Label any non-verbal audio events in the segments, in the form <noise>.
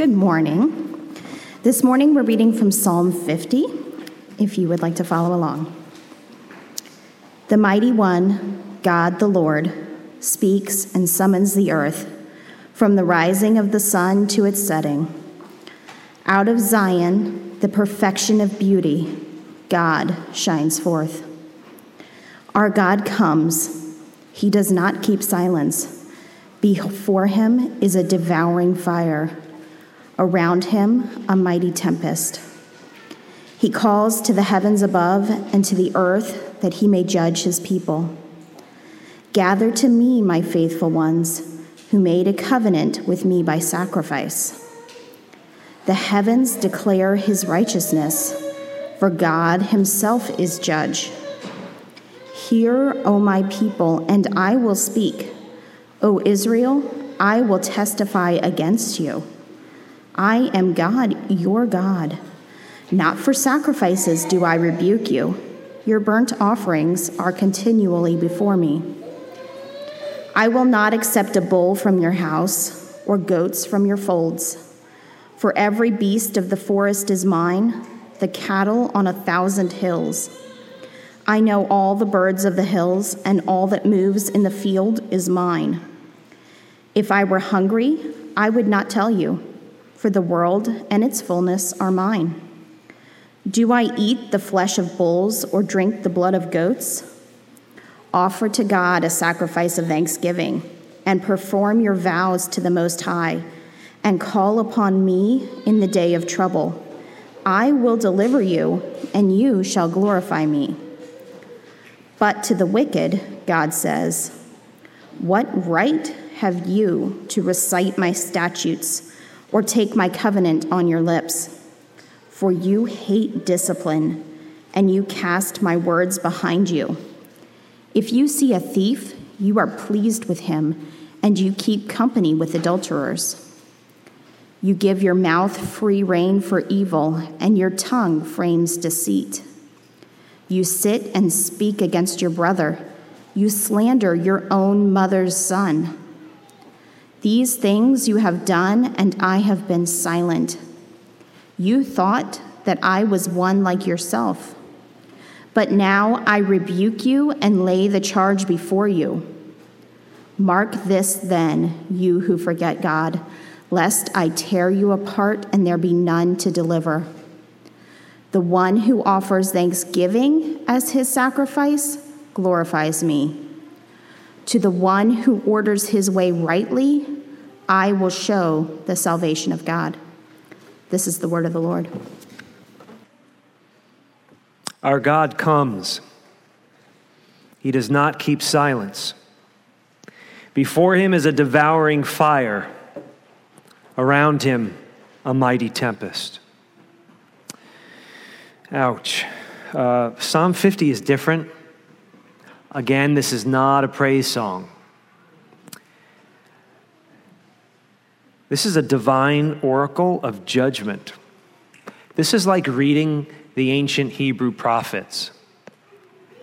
Good morning. This morning we're reading from Psalm 50, if you would like to follow along. The mighty one, God the Lord, speaks and summons the earth from the rising of the sun to its setting. Out of Zion, the perfection of beauty, God shines forth. Our God comes, he does not keep silence. Before him is a devouring fire, around him, a mighty tempest. He calls to the heavens above and to the earth that he may judge his people. Gather to me, my faithful ones, who made a covenant with me by sacrifice. The heavens declare his righteousness, for God himself is judge. Hear, O my people, and I will speak. O Israel, I will testify against you. I am God, your God. Not for sacrifices do I rebuke you. Your burnt offerings are continually before me. I will not accept a bull from your house or goats from your folds. For every beast of the forest is mine, the cattle on a thousand hills. I know all the birds of the hills, and all that moves in the field is mine. If I were hungry, I would not tell you, for the world and its fullness are mine. Do I eat the flesh of bulls or drink the blood of goats? Offer to God a sacrifice of thanksgiving and perform your vows to the Most High and call upon me in the day of trouble. I will deliver you, and you shall glorify me. But to the wicked, God says, What right have you to recite my statutes or take my covenant on your lips? For you hate discipline, and you cast my words behind you. If you see a thief, you are pleased with him, and you keep company with adulterers. You give your mouth free rein for evil, and your tongue frames deceit. You sit and speak against your brother. You slander your own mother's son. These things you have done, and I have been silent. You thought that I was one like yourself. But now I rebuke you and lay the charge before you. Mark this then, you who forget God, lest I tear you apart and there be none to deliver. The one who offers thanksgiving as his sacrifice glorifies me. To the one who orders his way rightly, I will show the salvation of God. This is the word of the Lord. Our God comes. He does not keep silence. Before him is a devouring fire, around him, a mighty tempest. Ouch. Uh, Psalm 50 is different. Again, this is not a praise song. This is a divine oracle of judgment. This is like reading the ancient Hebrew prophets.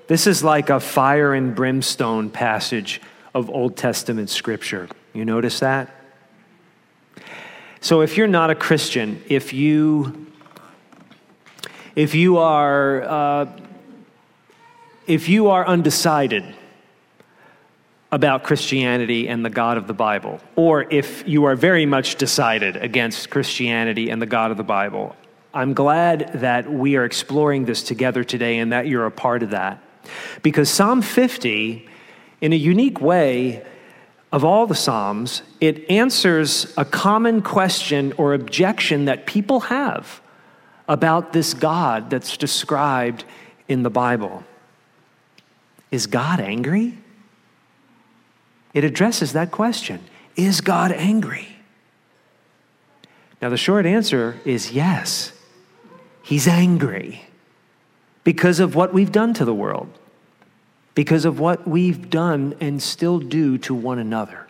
This is like a fire and brimstone passage of Old Testament scripture. You notice that? So if you're not a Christian, if you if you are uh, if you are undecided about Christianity and the God of the Bible, or if you are very much decided against Christianity and the God of the Bible, I'm glad that we are exploring this together today and that you're a part of that. Because Psalm 50, in a unique way, of all the Psalms, it answers a common question or objection that people have about this God that's described in the Bible. Is God angry? It addresses that question Is God angry? Now, the short answer is yes. He's angry because of what we've done to the world, because of what we've done and still do to one another.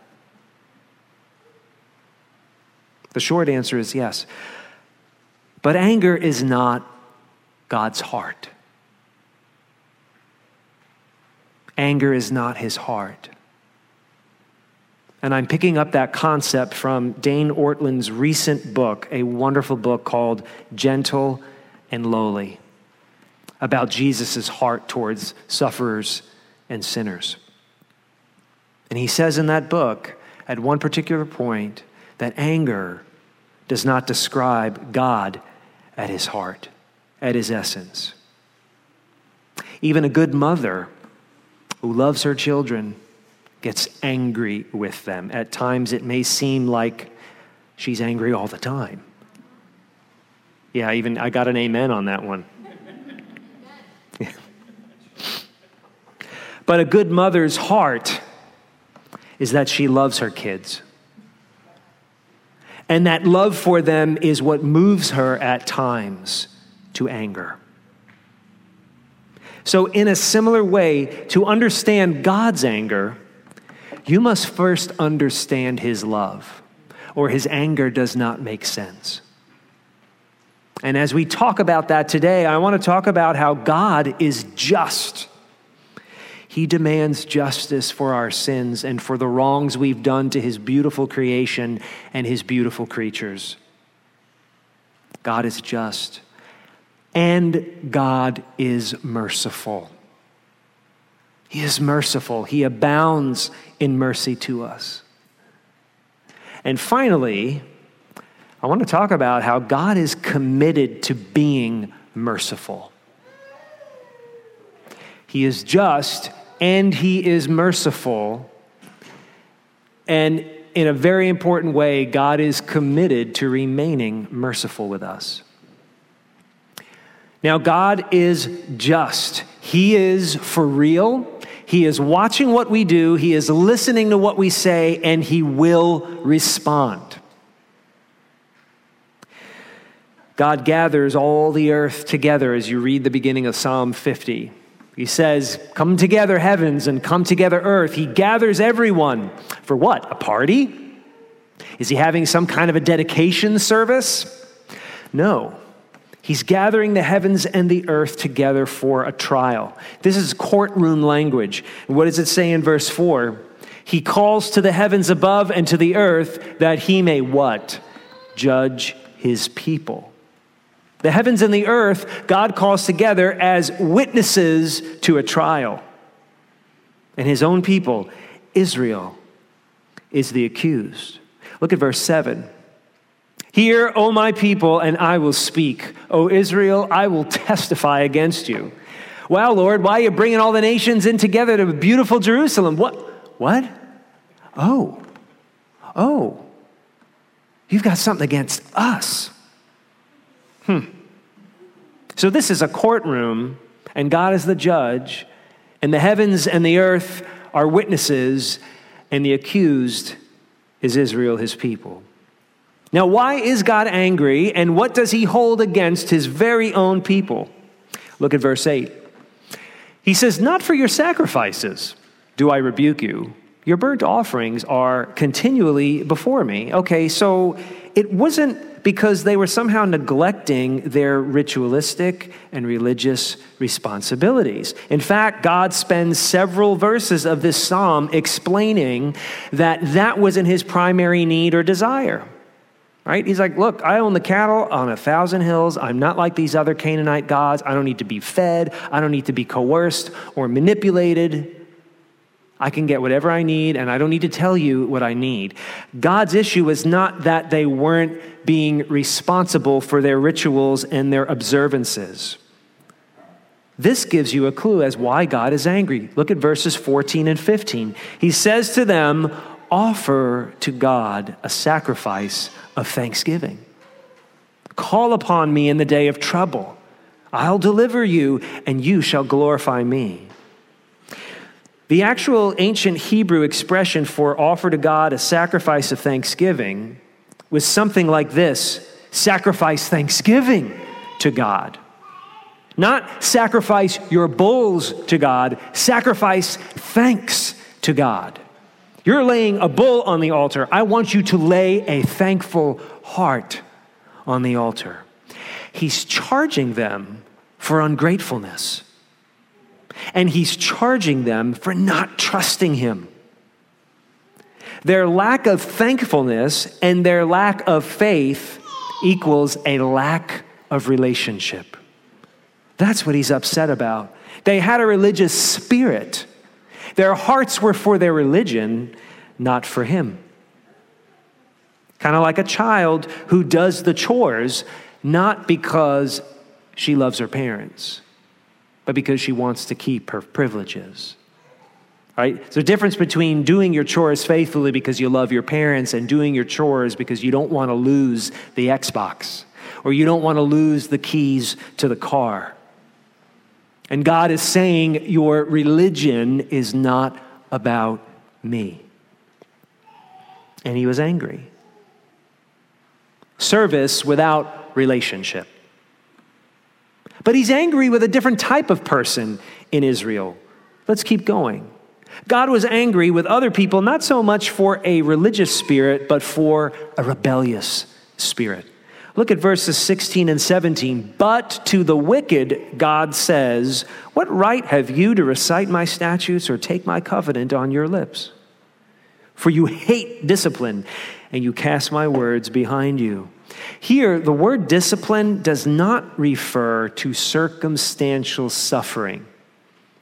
The short answer is yes. But anger is not God's heart. Anger is not his heart. And I'm picking up that concept from Dane Ortlund's recent book, a wonderful book called Gentle and Lowly, about Jesus' heart towards sufferers and sinners. And he says in that book, at one particular point, that anger does not describe God at his heart, at his essence. Even a good mother who loves her children gets angry with them. At times, it may seem like she's angry all the time. Yeah, even I got an amen on that one. <laughs> but a good mother's heart is that she loves her kids. And that love for them is what moves her at times to anger. So, in a similar way, to understand God's anger, you must first understand his love, or his anger does not make sense. And as we talk about that today, I want to talk about how God is just. He demands justice for our sins and for the wrongs we've done to His beautiful creation and His beautiful creatures. God is just, and God is merciful. He is merciful, He abounds in mercy to us. And finally, I want to talk about how God is committed to being merciful. He is just and he is merciful. And in a very important way, God is committed to remaining merciful with us. Now, God is just. He is for real. He is watching what we do, He is listening to what we say, and He will respond. God gathers all the earth together as you read the beginning of Psalm 50. He says, Come together, heavens, and come together, earth. He gathers everyone. For what? A party? Is he having some kind of a dedication service? No. He's gathering the heavens and the earth together for a trial. This is courtroom language. What does it say in verse 4? He calls to the heavens above and to the earth that he may what? Judge his people. The heavens and the earth, God calls together as witnesses to a trial. And his own people, Israel, is the accused. Look at verse 7. Hear, O my people, and I will speak. O Israel, I will testify against you. Well, Lord, why are you bringing all the nations in together to beautiful Jerusalem? What? What? Oh. Oh. You've got something against us. Hmm. So this is a courtroom, and God is the judge, and the heavens and the earth are witnesses, and the accused is Israel, his people. Now, why is God angry, and what does he hold against his very own people? Look at verse 8. He says, Not for your sacrifices do I rebuke you. Your burnt offerings are continually before me. Okay, so it wasn't because they were somehow neglecting their ritualistic and religious responsibilities. In fact, God spends several verses of this psalm explaining that that wasn't his primary need or desire. Right? He's like, look, I own the cattle on a thousand hills. I'm not like these other Canaanite gods. I don't need to be fed. I don't need to be coerced or manipulated. I can get whatever I need, and I don't need to tell you what I need. God's issue is not that they weren't being responsible for their rituals and their observances. This gives you a clue as why God is angry. Look at verses 14 and 15. He says to them, Offer to God a sacrifice of thanksgiving. Call upon me in the day of trouble. I'll deliver you, and you shall glorify me. The actual ancient Hebrew expression for offer to God a sacrifice of thanksgiving was something like this sacrifice thanksgiving to God. Not sacrifice your bulls to God, sacrifice thanks to God. You're laying a bull on the altar. I want you to lay a thankful heart on the altar. He's charging them for ungratefulness and he's charging them for not trusting him. Their lack of thankfulness and their lack of faith equals a lack of relationship. That's what he's upset about. They had a religious spirit. Their hearts were for their religion, not for him. Kind of like a child who does the chores not because she loves her parents, but because she wants to keep her privileges. Right? A difference between doing your chores faithfully because you love your parents and doing your chores because you don't want to lose the Xbox or you don't want to lose the keys to the car. And God is saying, Your religion is not about me. And he was angry. Service without relationship. But he's angry with a different type of person in Israel. Let's keep going. God was angry with other people, not so much for a religious spirit, but for a rebellious spirit. Look at verses 16 and 17. But to the wicked, God says, What right have you to recite my statutes or take my covenant on your lips? For you hate discipline, and you cast my words behind you. Here, the word discipline does not refer to circumstantial suffering,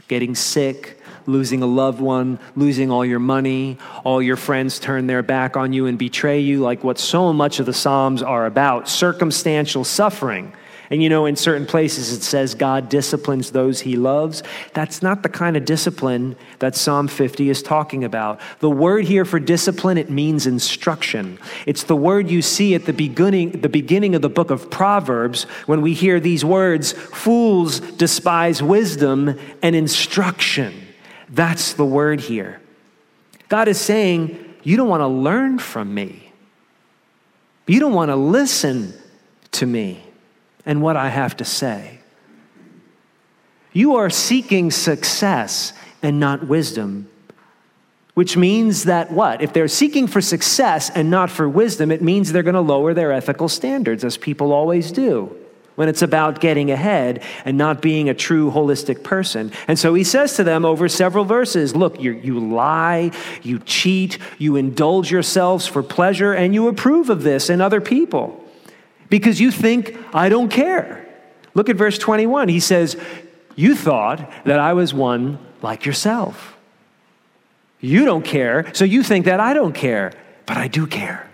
getting sick, losing a loved one, losing all your money, all your friends turn their back on you and betray you, like what so much of the Psalms are about circumstantial suffering. And you know, in certain places it says God disciplines those he loves. That's not the kind of discipline that Psalm 50 is talking about. The word here for discipline, it means instruction. It's the word you see at the beginning, the beginning of the book of Proverbs when we hear these words fools despise wisdom and instruction. That's the word here. God is saying, You don't want to learn from me. You don't want to listen to me and what I have to say. You are seeking success and not wisdom, which means that what? If they're seeking for success and not for wisdom, it means they're going to lower their ethical standards, as people always do when it's about getting ahead and not being a true holistic person. And so he says to them over several verses look, you you lie, you cheat, you indulge yourselves for pleasure, and you approve of this in other people because you think, I don't care. Look at verse 21. He says, You thought that I was one like yourself. You don't care, so you think that I don't care, but I do care.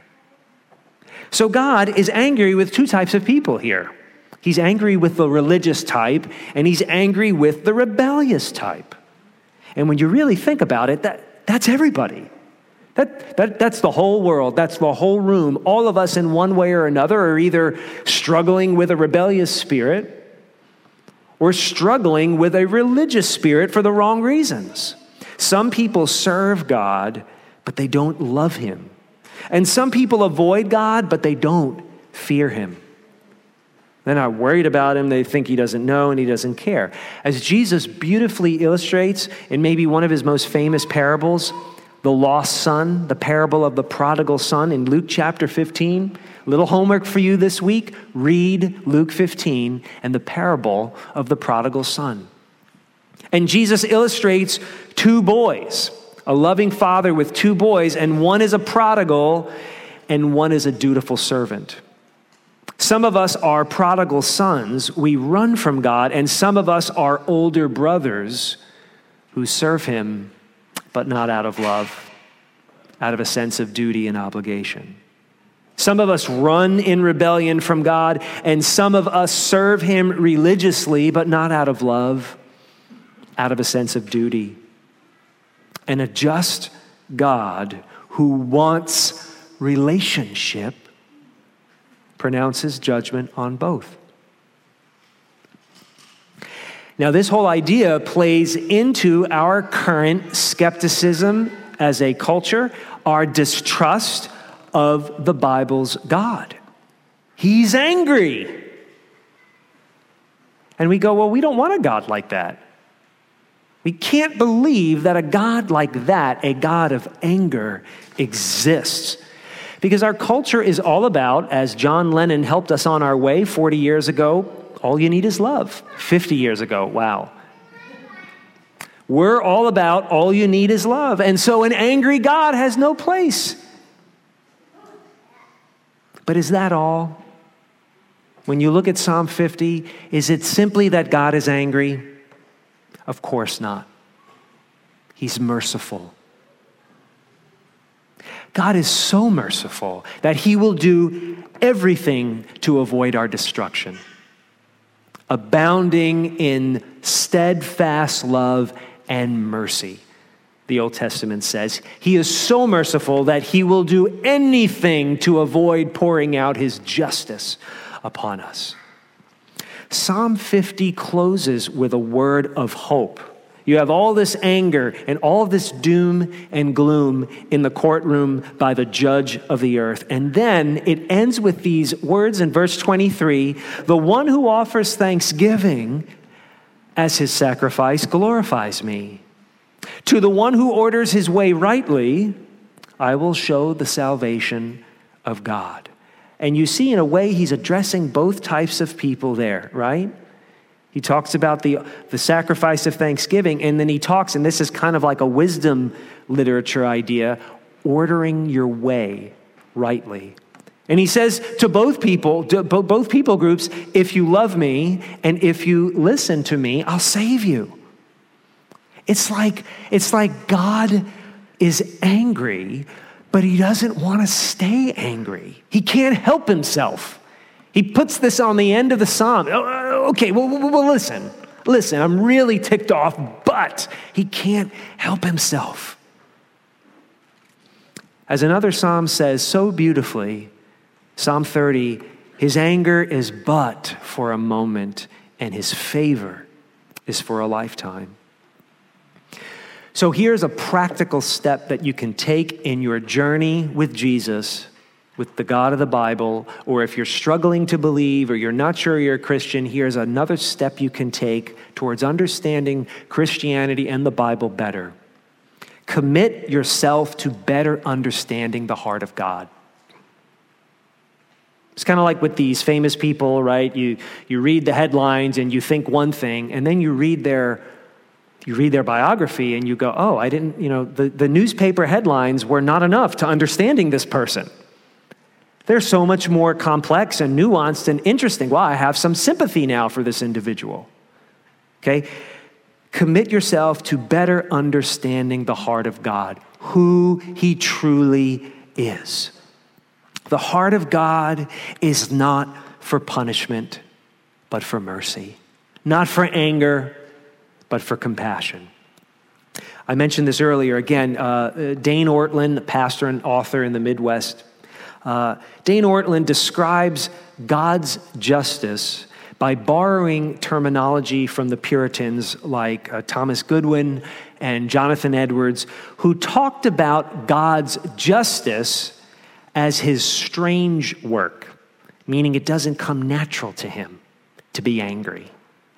So God is angry with two types of people here. He's angry with the religious type, and he's angry with the rebellious type. And when you really think about it, that, that's everybody. That, that, that's the whole world. That's the whole room. All of us, in one way or another, are either struggling with a rebellious spirit or struggling with a religious spirit for the wrong reasons. Some people serve God, but they don't love Him. And some people avoid God, but they don't fear Him. They're not worried about him. They think he doesn't know and he doesn't care. As Jesus beautifully illustrates in maybe one of his most famous parables, the lost son, the parable of the prodigal son in Luke chapter 15. Little homework for you this week read Luke 15 and the parable of the prodigal son. And Jesus illustrates two boys, a loving father with two boys, and one is a prodigal and one is a dutiful servant. Some of us are prodigal sons. We run from God, and some of us are older brothers who serve Him, but not out of love, out of a sense of duty and obligation. Some of us run in rebellion from God, and some of us serve Him religiously, but not out of love, out of a sense of duty. And a just God who wants relationship pronounces judgment on both. Now, this whole idea plays into our current skepticism as a culture, our distrust of the Bible's God. He's angry. And we go, well, we don't want a God like that. We can't believe that a God like that, a God of anger, exists. Because our culture is all about, as John Lennon helped us on our way 40 years ago, all you need is love. 50 years ago, wow. We're all about all you need is love. And so an angry God has no place. But is that all? When you look at Psalm 50, is it simply that God is angry? Of course not. He's merciful. God is so merciful that he will do everything to avoid our destruction, abounding in steadfast love and mercy. The Old Testament says he is so merciful that he will do anything to avoid pouring out his justice upon us. Psalm 50 closes with a word of hope. You have all this anger and all this doom and gloom in the courtroom by the judge of the earth. And then it ends with these words in verse 23 The one who offers thanksgiving as his sacrifice glorifies me. To the one who orders his way rightly, I will show the salvation of God. And you see, in a way, he's addressing both types of people there, right? He talks about the, the sacrifice of thanksgiving, and then he talks, and this is kind of like a wisdom literature idea, ordering your way rightly. And he says to both people, to both people groups, if you love me and if you listen to me, I'll save you. It's like, it's like God is angry, but he doesn't want to stay angry. He can't help himself. He puts this on the end of the psalm. Okay, well, well, well, listen, listen, I'm really ticked off, but he can't help himself. As another psalm says so beautifully, Psalm 30 His anger is but for a moment, and His favor is for a lifetime. So here's a practical step that you can take in your journey with Jesus, with the God of the Bible, or if you're struggling to believe or you're not sure you're a Christian, here's another step you can take towards understanding Christianity and the Bible better. Commit yourself to better understanding the heart of God. It's kind of like with these famous people, right? You, you read the headlines and you think one thing, and then you read their you read their biography and you go, oh, I didn't, you know, the, the newspaper headlines were not enough to understanding this person. They're so much more complex and nuanced and interesting. Well, I have some sympathy now for this individual. Okay? Commit yourself to better understanding the heart of God, who He truly is. The heart of God is not for punishment, but for mercy, not for anger, but for compassion. I mentioned this earlier. Again, uh, Dane Ortlund, pastor and author in the Midwest. Uh, Dane Ortlund describes God's justice by borrowing terminology from the Puritans like uh, Thomas Goodwin and Jonathan Edwards, who talked about God's justice as his strange work, meaning it doesn't come natural to him to be angry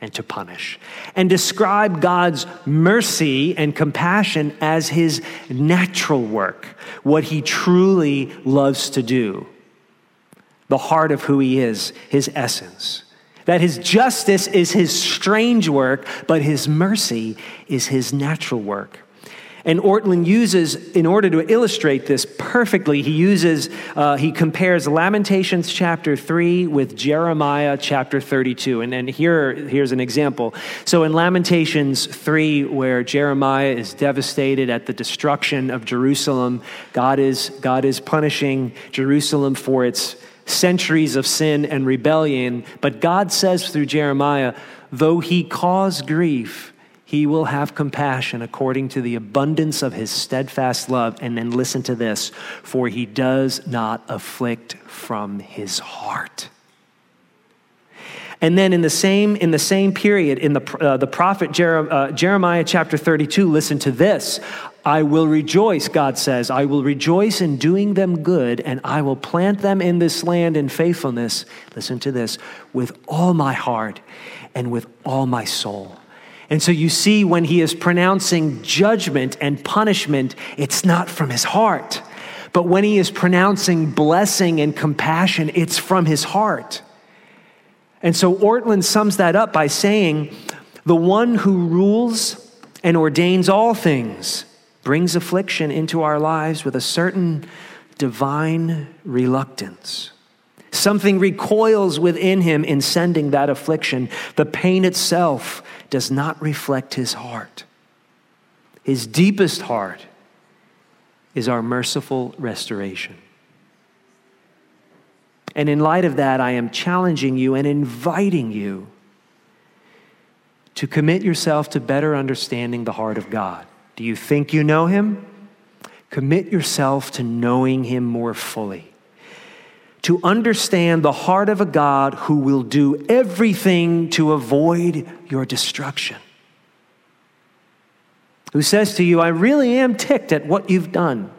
and to punish, and describe God's mercy and compassion as his natural work, what he truly loves to do, the heart of who he is, his essence. That his justice is his strange work, but his mercy is his natural work. And Ortlund uses, in order to illustrate this perfectly, he uses, uh, he compares Lamentations chapter 3 with Jeremiah chapter 32. And, and here, here's an example. So in Lamentations 3, where Jeremiah is devastated at the destruction of Jerusalem, God is, God is punishing Jerusalem for its centuries of sin and rebellion. But God says through Jeremiah, though he cause grief, he will have compassion according to the abundance of his steadfast love. And then listen to this for he does not afflict from his heart. And then in the same, in the same period, in the, uh, the prophet uh, Jeremiah chapter 32, listen to this. I will rejoice, God says. I will rejoice in doing them good, and I will plant them in this land in faithfulness. Listen to this with all my heart and with all my soul. And so you see, when he is pronouncing judgment and punishment, it's not from his heart. But when he is pronouncing blessing and compassion, it's from his heart. And so Ortlund sums that up by saying, the one who rules and ordains all things, brings affliction into our lives with a certain divine reluctance. Something recoils within him in sending that affliction. The pain itself does not reflect his heart. His deepest heart is our merciful restoration. And in light of that, I am challenging you and inviting you to commit yourself to better understanding the heart of God. Do you think you know Him? Commit yourself to knowing Him more fully. To understand the heart of a God who will do everything to avoid your destruction. Who says to you, I really am ticked at what you've done.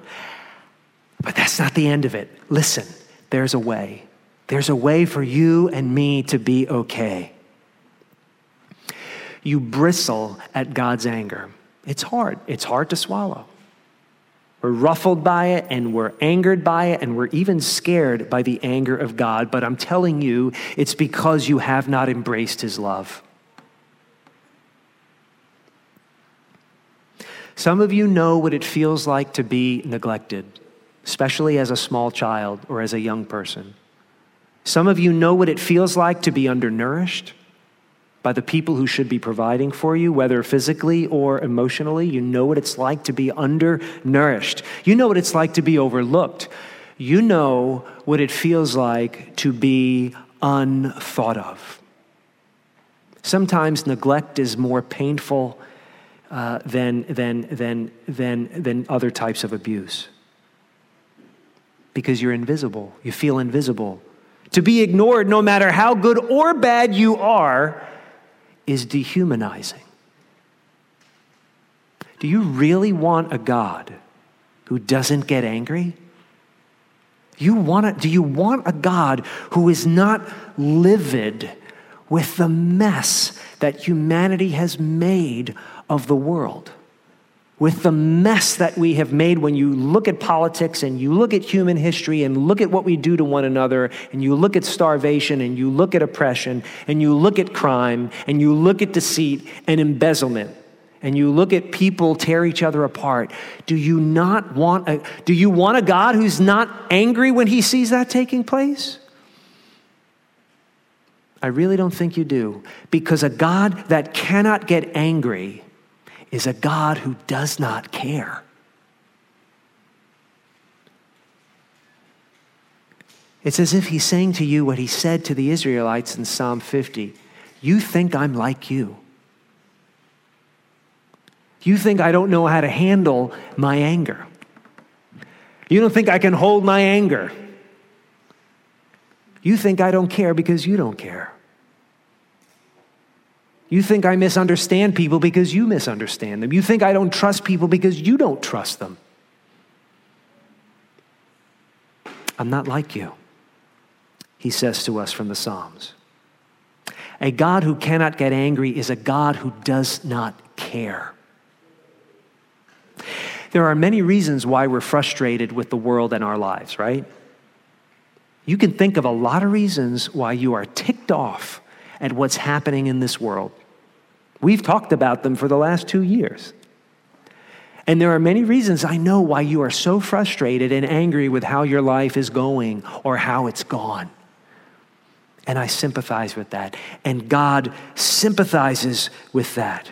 But that's not the end of it. Listen, there's a way. There's a way for you and me to be okay. You bristle at God's anger. It's hard. It's hard to swallow. We're ruffled by it and we're angered by it and we're even scared by the anger of God. But I'm telling you, it's because you have not embraced His love. Some of you know what it feels like to be neglected, especially as a small child or as a young person. Some of you know what it feels like to be undernourished by the people who should be providing for you, whether physically or emotionally. You know what it's like to be undernourished. You know what it's like to be overlooked. You know what it feels like to be unthought of. Sometimes neglect is more painful uh, than, than, than, than, than other types of abuse because you're invisible. You feel invisible. To be ignored, no matter how good or bad you are, is dehumanizing. Do you really want a God who doesn't get angry? You want a, do you want a God who is not livid with the mess that humanity has made of the world? With the mess that we have made when you look at politics and you look at human history and look at what we do to one another and you look at starvation and you look at oppression and you look at crime and you look at deceit and embezzlement and you look at people tear each other apart do you not want a do you want a god who's not angry when he sees that taking place? I really don't think you do because a god that cannot get angry is a God who does not care. It's as if he's saying to you what he said to the Israelites in Psalm 50 You think I'm like you. You think I don't know how to handle my anger. You don't think I can hold my anger. You think I don't care because you don't care. You think I misunderstand people because you misunderstand them. You think I don't trust people because you don't trust them. I'm not like you, he says to us from the Psalms. A God who cannot get angry is a God who does not care. There are many reasons why we're frustrated with the world and our lives, right? You can think of a lot of reasons why you are ticked off at what's happening in this world. We've talked about them for the last two years. And there are many reasons I know why you are so frustrated and angry with how your life is going or how it's gone. And I sympathize with that. And God sympathizes with that.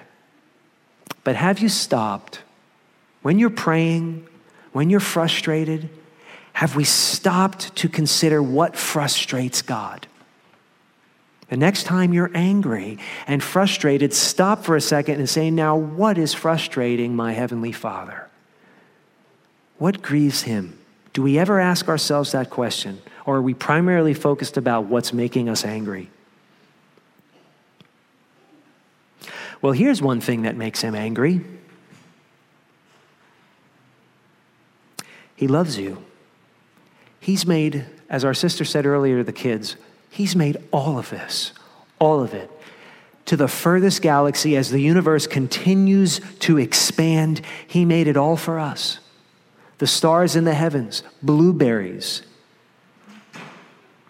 But have you stopped when you're praying, when you're frustrated? Have we stopped to consider what frustrates God? The next time you're angry and frustrated, stop for a second and say, Now, what is frustrating my Heavenly Father? What grieves Him? Do we ever ask ourselves that question? Or are we primarily focused about what's making us angry? Well, here's one thing that makes Him angry He loves you. He's made, as our sister said earlier to the kids, He's made all of this, all of it, to the furthest galaxy as the universe continues to expand. He made it all for us. The stars in the heavens, blueberries,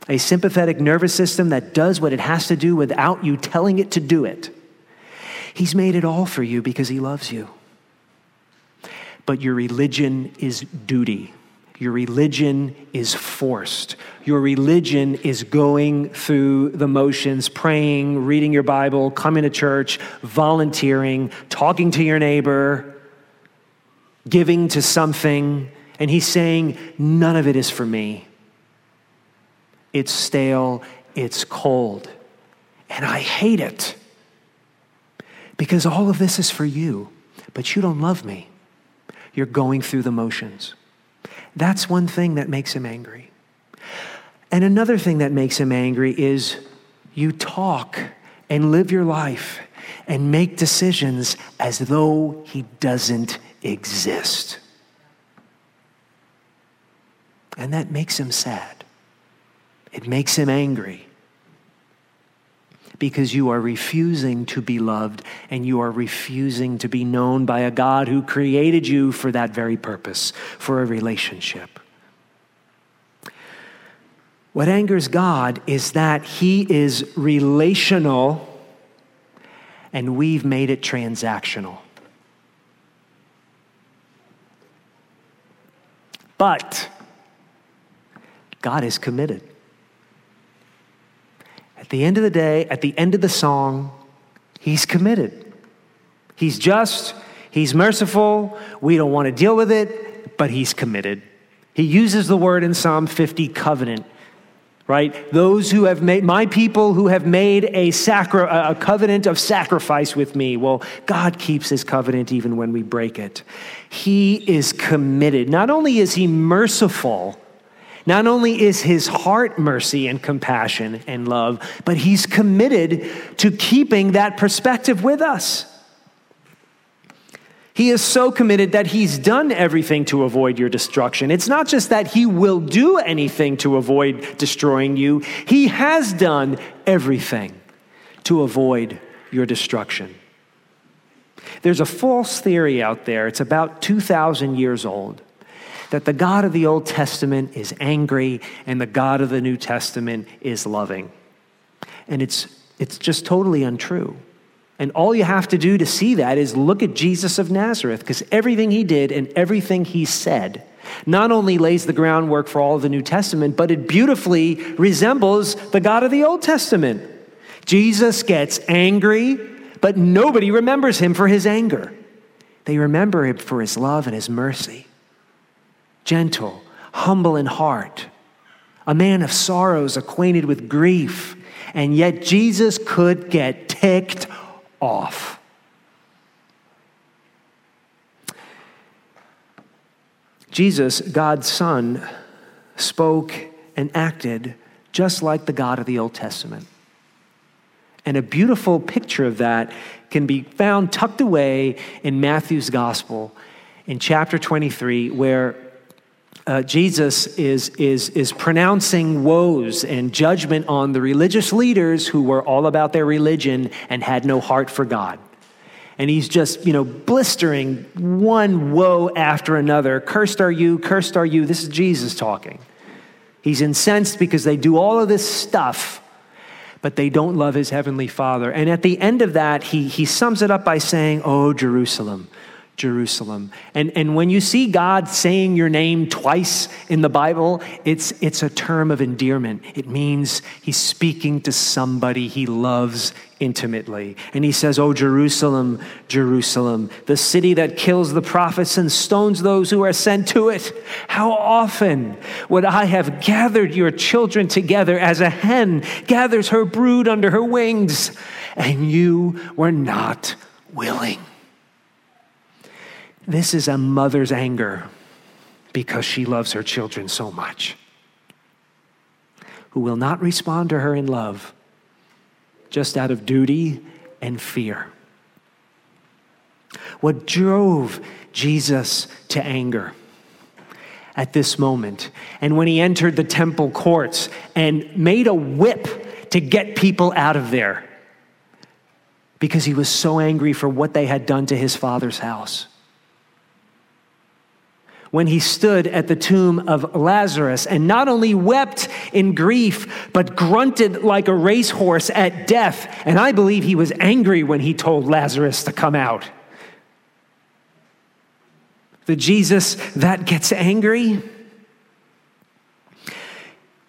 a sympathetic nervous system that does what it has to do without you telling it to do it. He's made it all for you because He loves you. But your religion is duty. Your religion is forced. Your religion is going through the motions, praying, reading your Bible, coming to church, volunteering, talking to your neighbor, giving to something. And he's saying, none of it is for me. It's stale, it's cold. And I hate it because all of this is for you, but you don't love me. You're going through the motions. That's one thing that makes him angry. And another thing that makes him angry is you talk and live your life and make decisions as though he doesn't exist. And that makes him sad. It makes him angry because you are refusing to be loved and you are refusing to be known by a God who created you for that very purpose, for a relationship. What angers God is that He is relational and we've made it transactional. But God is committed. The end of the day, at the end of the song, he's committed. He's just, he's merciful, we don't want to deal with it, but he's committed. He uses the word in Psalm 50 covenant, right? Those who have made, my people who have made a, sacri- a covenant of sacrifice with me. Well, God keeps his covenant even when we break it. He is committed. Not only is he merciful, not only is his heart mercy and compassion and love, but he's committed to keeping that perspective with us. He is so committed that he's done everything to avoid your destruction. It's not just that he will do anything to avoid destroying you, he has done everything to avoid your destruction. There's a false theory out there, it's about 2,000 years old that the God of the Old Testament is angry and the God of the New Testament is loving. And it's, it's just totally untrue. And all you have to do to see that is look at Jesus of Nazareth, because everything he did and everything he said not only lays the groundwork for all of the New Testament, but it beautifully resembles the God of the Old Testament. Jesus gets angry, but nobody remembers him for his anger. They remember him for his love and his mercy gentle, humble in heart, a man of sorrows, acquainted with grief. And yet Jesus could get ticked off. Jesus, God's Son, spoke and acted just like the God of the Old Testament. And a beautiful picture of that can be found tucked away in Matthew's Gospel in chapter 23, where uh, Jesus is, is, is pronouncing woes and judgment on the religious leaders who were all about their religion and had no heart for God. And he's just, you know, blistering one woe after another. Cursed are you, cursed are you. This is Jesus talking. He's incensed because they do all of this stuff, but they don't love his heavenly Father. And at the end of that, he, he sums it up by saying, Oh, Jerusalem. Jerusalem. And, and when you see God saying your name twice in the Bible, it's, it's a term of endearment. It means he's speaking to somebody he loves intimately. And he says, Oh, Jerusalem, Jerusalem, the city that kills the prophets and stones those who are sent to it. How often would I have gathered your children together as a hen gathers her brood under her wings, and you were not willing. This is a mother's anger because she loves her children so much, who will not respond to her in love, just out of duty and fear. What drove Jesus to anger at this moment, and when he entered the temple courts and made a whip to get people out of there because he was so angry for what they had done to his father's house. When he stood at the tomb of Lazarus and not only wept in grief, but grunted like a racehorse at death. And I believe he was angry when he told Lazarus to come out. The Jesus that gets angry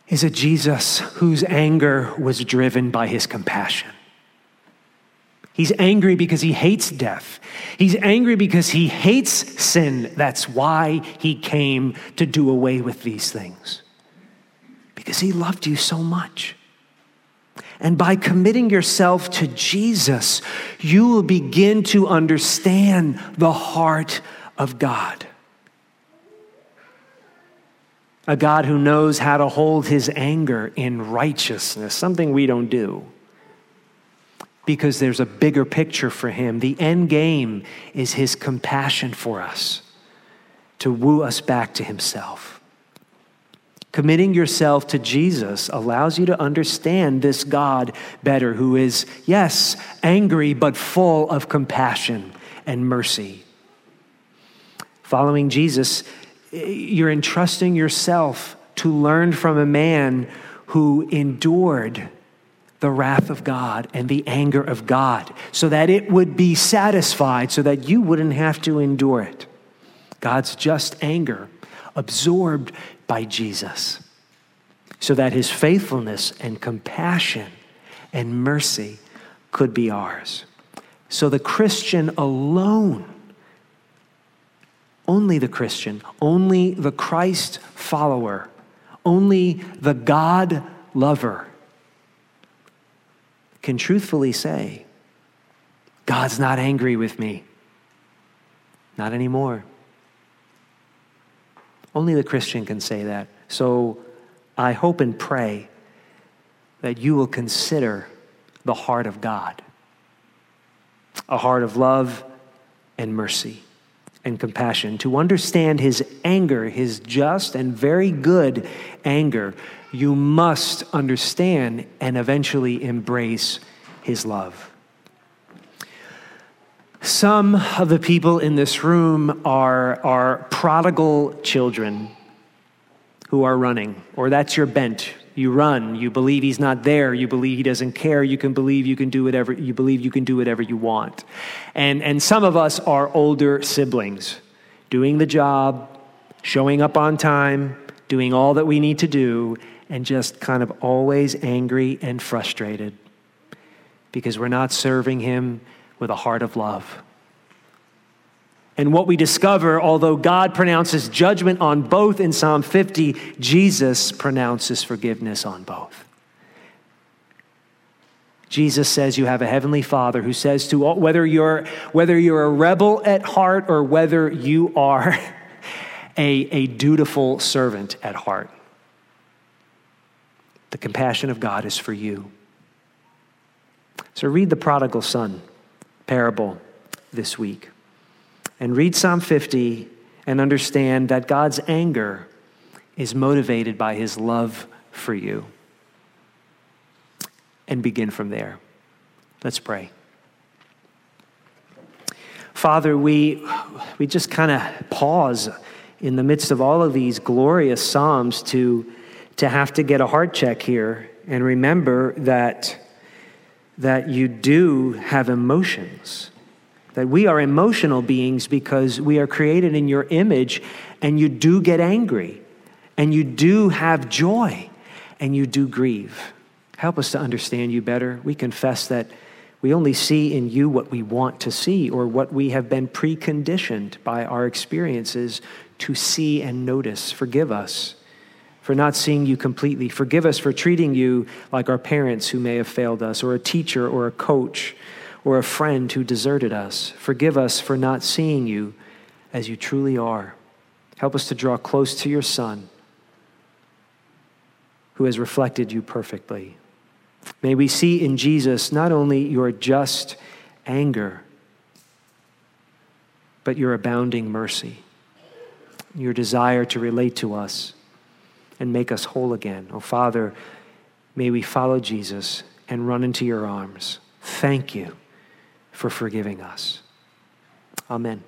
is a Jesus whose anger was driven by his compassion. He's angry because he hates death. He's angry because he hates sin. That's why he came to do away with these things. Because he loved you so much. And by committing yourself to Jesus, you will begin to understand the heart of God. A God who knows how to hold his anger in righteousness, something we don't do because there's a bigger picture for him. The end game is his compassion for us to woo us back to himself. Committing yourself to Jesus allows you to understand this God better, who is, yes, angry, but full of compassion and mercy. Following Jesus, you're entrusting yourself to learn from a man who endured the wrath of God and the anger of God so that it would be satisfied, so that you wouldn't have to endure it. God's just anger absorbed by Jesus so that his faithfulness and compassion and mercy could be ours. So the Christian alone, only the Christian, only the Christ follower, only the God lover can truthfully say, God's not angry with me. Not anymore. Only the Christian can say that. So I hope and pray that you will consider the heart of God a heart of love and mercy and compassion, to understand his anger, his just and very good anger, you must understand and eventually embrace his love. Some of the people in this room are, are prodigal children who are running, or that's your bent. You run, you believe he's not there, you believe he doesn't care, you can believe you can do whatever you believe you can do whatever you want. And and some of us are older siblings, doing the job, showing up on time, doing all that we need to do, and just kind of always angry and frustrated because we're not serving Him with a heart of love. And what we discover, although God pronounces judgment on both in Psalm 50, Jesus pronounces forgiveness on both. Jesus says you have a heavenly Father who says to all, whether you're whether you're a rebel at heart or whether you are <laughs> a, a dutiful servant at heart. The compassion of God is for you. So read the prodigal son parable this week and read Psalm 50 and understand that God's anger is motivated by his love for you. And begin from there. Let's pray. Father, we, we just kind of pause in the midst of all of these glorious Psalms to to have to get a heart check here and remember that, that you do have emotions. That we are emotional beings because we are created in your image and you do get angry and you do have joy and you do grieve. Help us to understand you better. We confess that we only see in you what we want to see or what we have been preconditioned by our experiences to see and notice. Forgive us for not seeing you completely. Forgive us for treating you like our parents who may have failed us, or a teacher, or a coach, or a friend who deserted us. Forgive us for not seeing you as you truly are. Help us to draw close to your Son, who has reflected you perfectly. May we see in Jesus not only your just anger, but your abounding mercy, your desire to relate to us and make us whole again. Oh, Father, may we follow Jesus and run into your arms. Thank you for forgiving us. Amen.